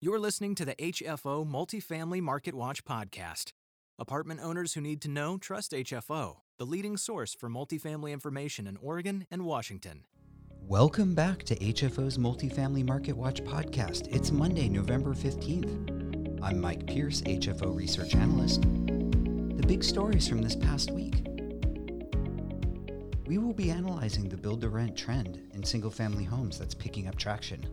You're listening to the HFO Multifamily Market Watch podcast. Apartment owners who need to know trust HFO, the leading source for multifamily information in Oregon and Washington. Welcome back to HFO's Multifamily Market Watch podcast. It's Monday, November 15th. I'm Mike Pierce, HFO research analyst. The big stories from this past week. We will be analyzing the build to rent trend in single family homes that's picking up traction.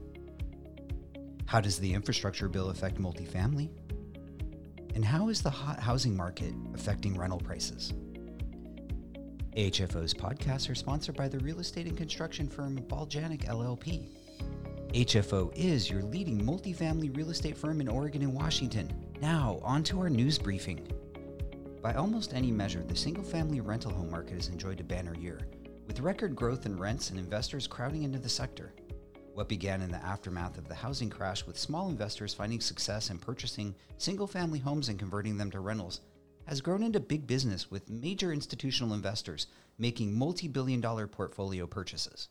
How does the infrastructure bill affect multifamily? And how is the hot housing market affecting rental prices? HFO's podcasts are sponsored by the real estate and construction firm Baljanic LLP. HFO is your leading multifamily real estate firm in Oregon and Washington. Now, on to our news briefing. By almost any measure, the single family rental home market has enjoyed a banner year, with record growth in rents and investors crowding into the sector. What began in the aftermath of the housing crash with small investors finding success in purchasing single family homes and converting them to rentals has grown into big business with major institutional investors making multi billion dollar portfolio purchases.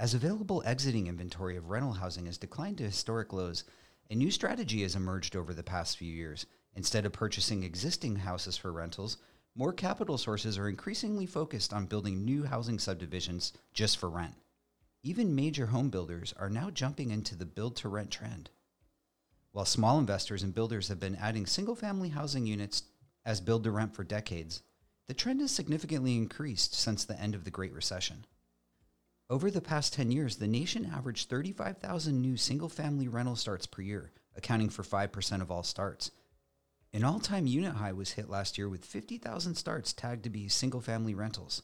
As available exiting inventory of rental housing has declined to historic lows, a new strategy has emerged over the past few years. Instead of purchasing existing houses for rentals, more capital sources are increasingly focused on building new housing subdivisions just for rent. Even major home builders are now jumping into the build to rent trend. While small investors and builders have been adding single family housing units as build to rent for decades, the trend has significantly increased since the end of the Great Recession. Over the past 10 years, the nation averaged 35,000 new single family rental starts per year, accounting for 5% of all starts. An all time unit high was hit last year with 50,000 starts tagged to be single family rentals.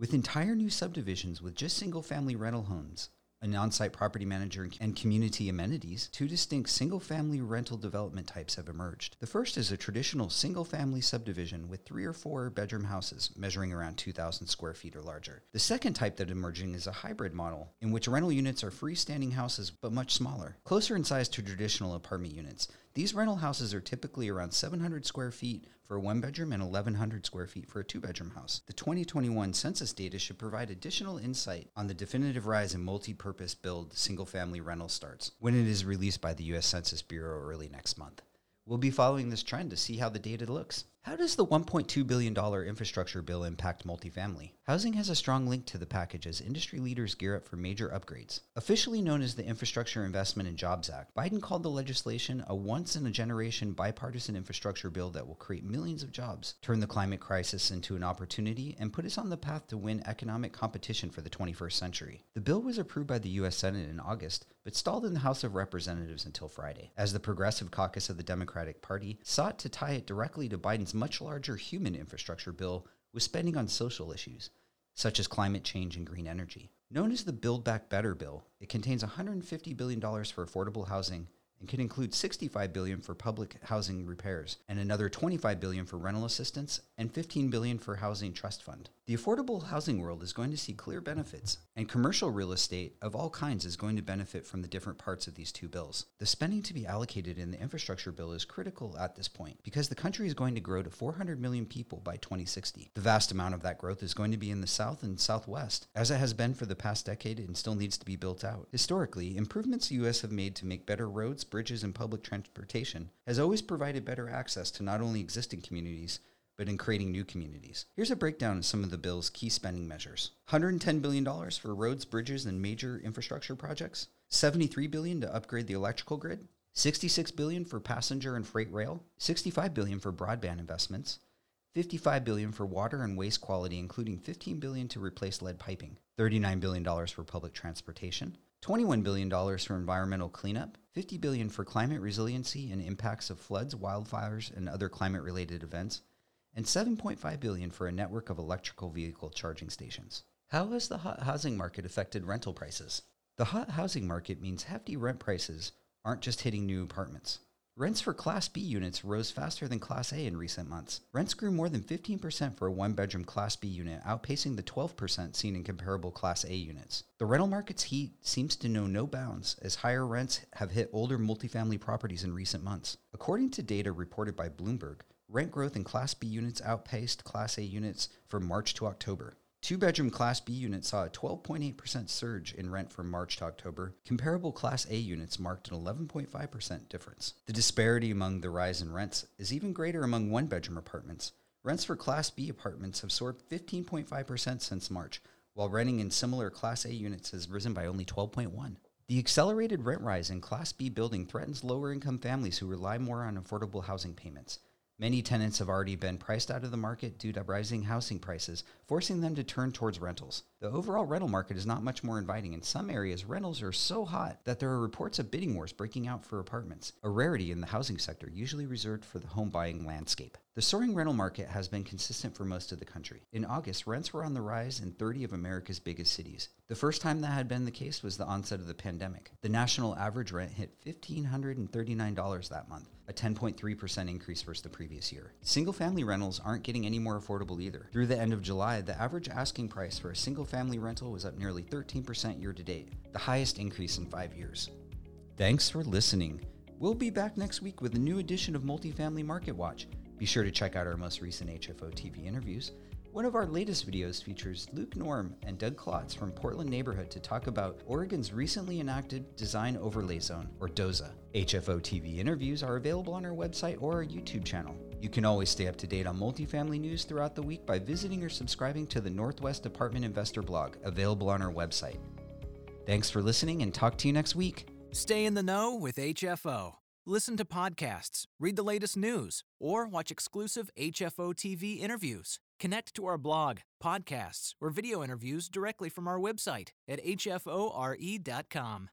With entire new subdivisions with just single family rental homes, an on site property manager, and community amenities, two distinct single family rental development types have emerged. The first is a traditional single family subdivision with three or four bedroom houses measuring around 2,000 square feet or larger. The second type that is emerging is a hybrid model in which rental units are freestanding houses but much smaller, closer in size to traditional apartment units. These rental houses are typically around 700 square feet for a one bedroom and 1,100 square feet for a two bedroom house. The 2021 census data should provide additional insight on the definitive rise in multi purpose build single family rental starts when it is released by the U.S. Census Bureau early next month. We'll be following this trend to see how the data looks. How does the $1.2 billion infrastructure bill impact multifamily? Housing has a strong link to the package as industry leaders gear up for major upgrades. Officially known as the Infrastructure Investment and Jobs Act, Biden called the legislation a once in a generation bipartisan infrastructure bill that will create millions of jobs, turn the climate crisis into an opportunity, and put us on the path to win economic competition for the 21st century. The bill was approved by the U.S. Senate in August, but stalled in the House of Representatives until Friday, as the Progressive Caucus of the Democratic Party sought to tie it directly to Biden's much larger human infrastructure bill with spending on social issues, such as climate change and green energy. Known as the Build Back Better bill, it contains $150 billion for affordable housing and can include 65 billion for public housing repairs and another 25 billion for rental assistance and 15 billion for housing trust fund. The affordable housing world is going to see clear benefits, and commercial real estate of all kinds is going to benefit from the different parts of these two bills. The spending to be allocated in the infrastructure bill is critical at this point because the country is going to grow to 400 million people by 2060. The vast amount of that growth is going to be in the south and southwest, as it has been for the past decade and still needs to be built out. Historically, improvements the US have made to make better roads, bridges, and public transportation has always provided better access to not only existing communities, but in creating new communities. Here's a breakdown of some of the bill's key spending measures. $110 billion for roads, bridges, and major infrastructure projects, 73 billion to upgrade the electrical grid, 66 billion for passenger and freight rail, 65 billion for broadband investments, 55 billion for water and waste quality including 15 billion to replace lead piping, $39 billion for public transportation, $21 billion for environmental cleanup, 50 billion for climate resiliency and impacts of floods, wildfires, and other climate-related events, and 7.5 billion for a network of electrical vehicle charging stations. How has the hot housing market affected rental prices? The hot housing market means hefty rent prices aren't just hitting new apartments. Rents for Class B units rose faster than Class A in recent months. Rents grew more than 15% for a one bedroom Class B unit, outpacing the 12% seen in comparable Class A units. The rental market's heat seems to know no bounds as higher rents have hit older multifamily properties in recent months. According to data reported by Bloomberg, rent growth in Class B units outpaced Class A units from March to October. Two bedroom Class B units saw a 12.8% surge in rent from March to October. Comparable Class A units marked an 11.5% difference. The disparity among the rise in rents is even greater among one bedroom apartments. Rents for Class B apartments have soared 15.5% since March, while renting in similar Class A units has risen by only 12.1. The accelerated rent rise in Class B building threatens lower income families who rely more on affordable housing payments. Many tenants have already been priced out of the market due to rising housing prices, forcing them to turn towards rentals. The overall rental market is not much more inviting. In some areas, rentals are so hot that there are reports of bidding wars breaking out for apartments, a rarity in the housing sector usually reserved for the home buying landscape. The soaring rental market has been consistent for most of the country. In August, rents were on the rise in 30 of America's biggest cities. The first time that had been the case was the onset of the pandemic. The national average rent hit $1,539 that month, a 10.3% increase versus the previous year. Single family rentals aren't getting any more affordable either. Through the end of July, the average asking price for a single family rental was up nearly 13% year to date, the highest increase in five years. Thanks for listening. We'll be back next week with a new edition of Multifamily Market Watch. Be sure to check out our most recent HFO TV interviews. One of our latest videos features Luke Norm and Doug Klotz from Portland Neighborhood to talk about Oregon's recently enacted Design Overlay Zone, or DOZA. HFO TV interviews are available on our website or our YouTube channel. You can always stay up to date on multifamily news throughout the week by visiting or subscribing to the Northwest Apartment Investor blog, available on our website. Thanks for listening and talk to you next week. Stay in the know with HFO. Listen to podcasts, read the latest news, or watch exclusive HFO TV interviews. Connect to our blog, podcasts, or video interviews directly from our website at hfore.com.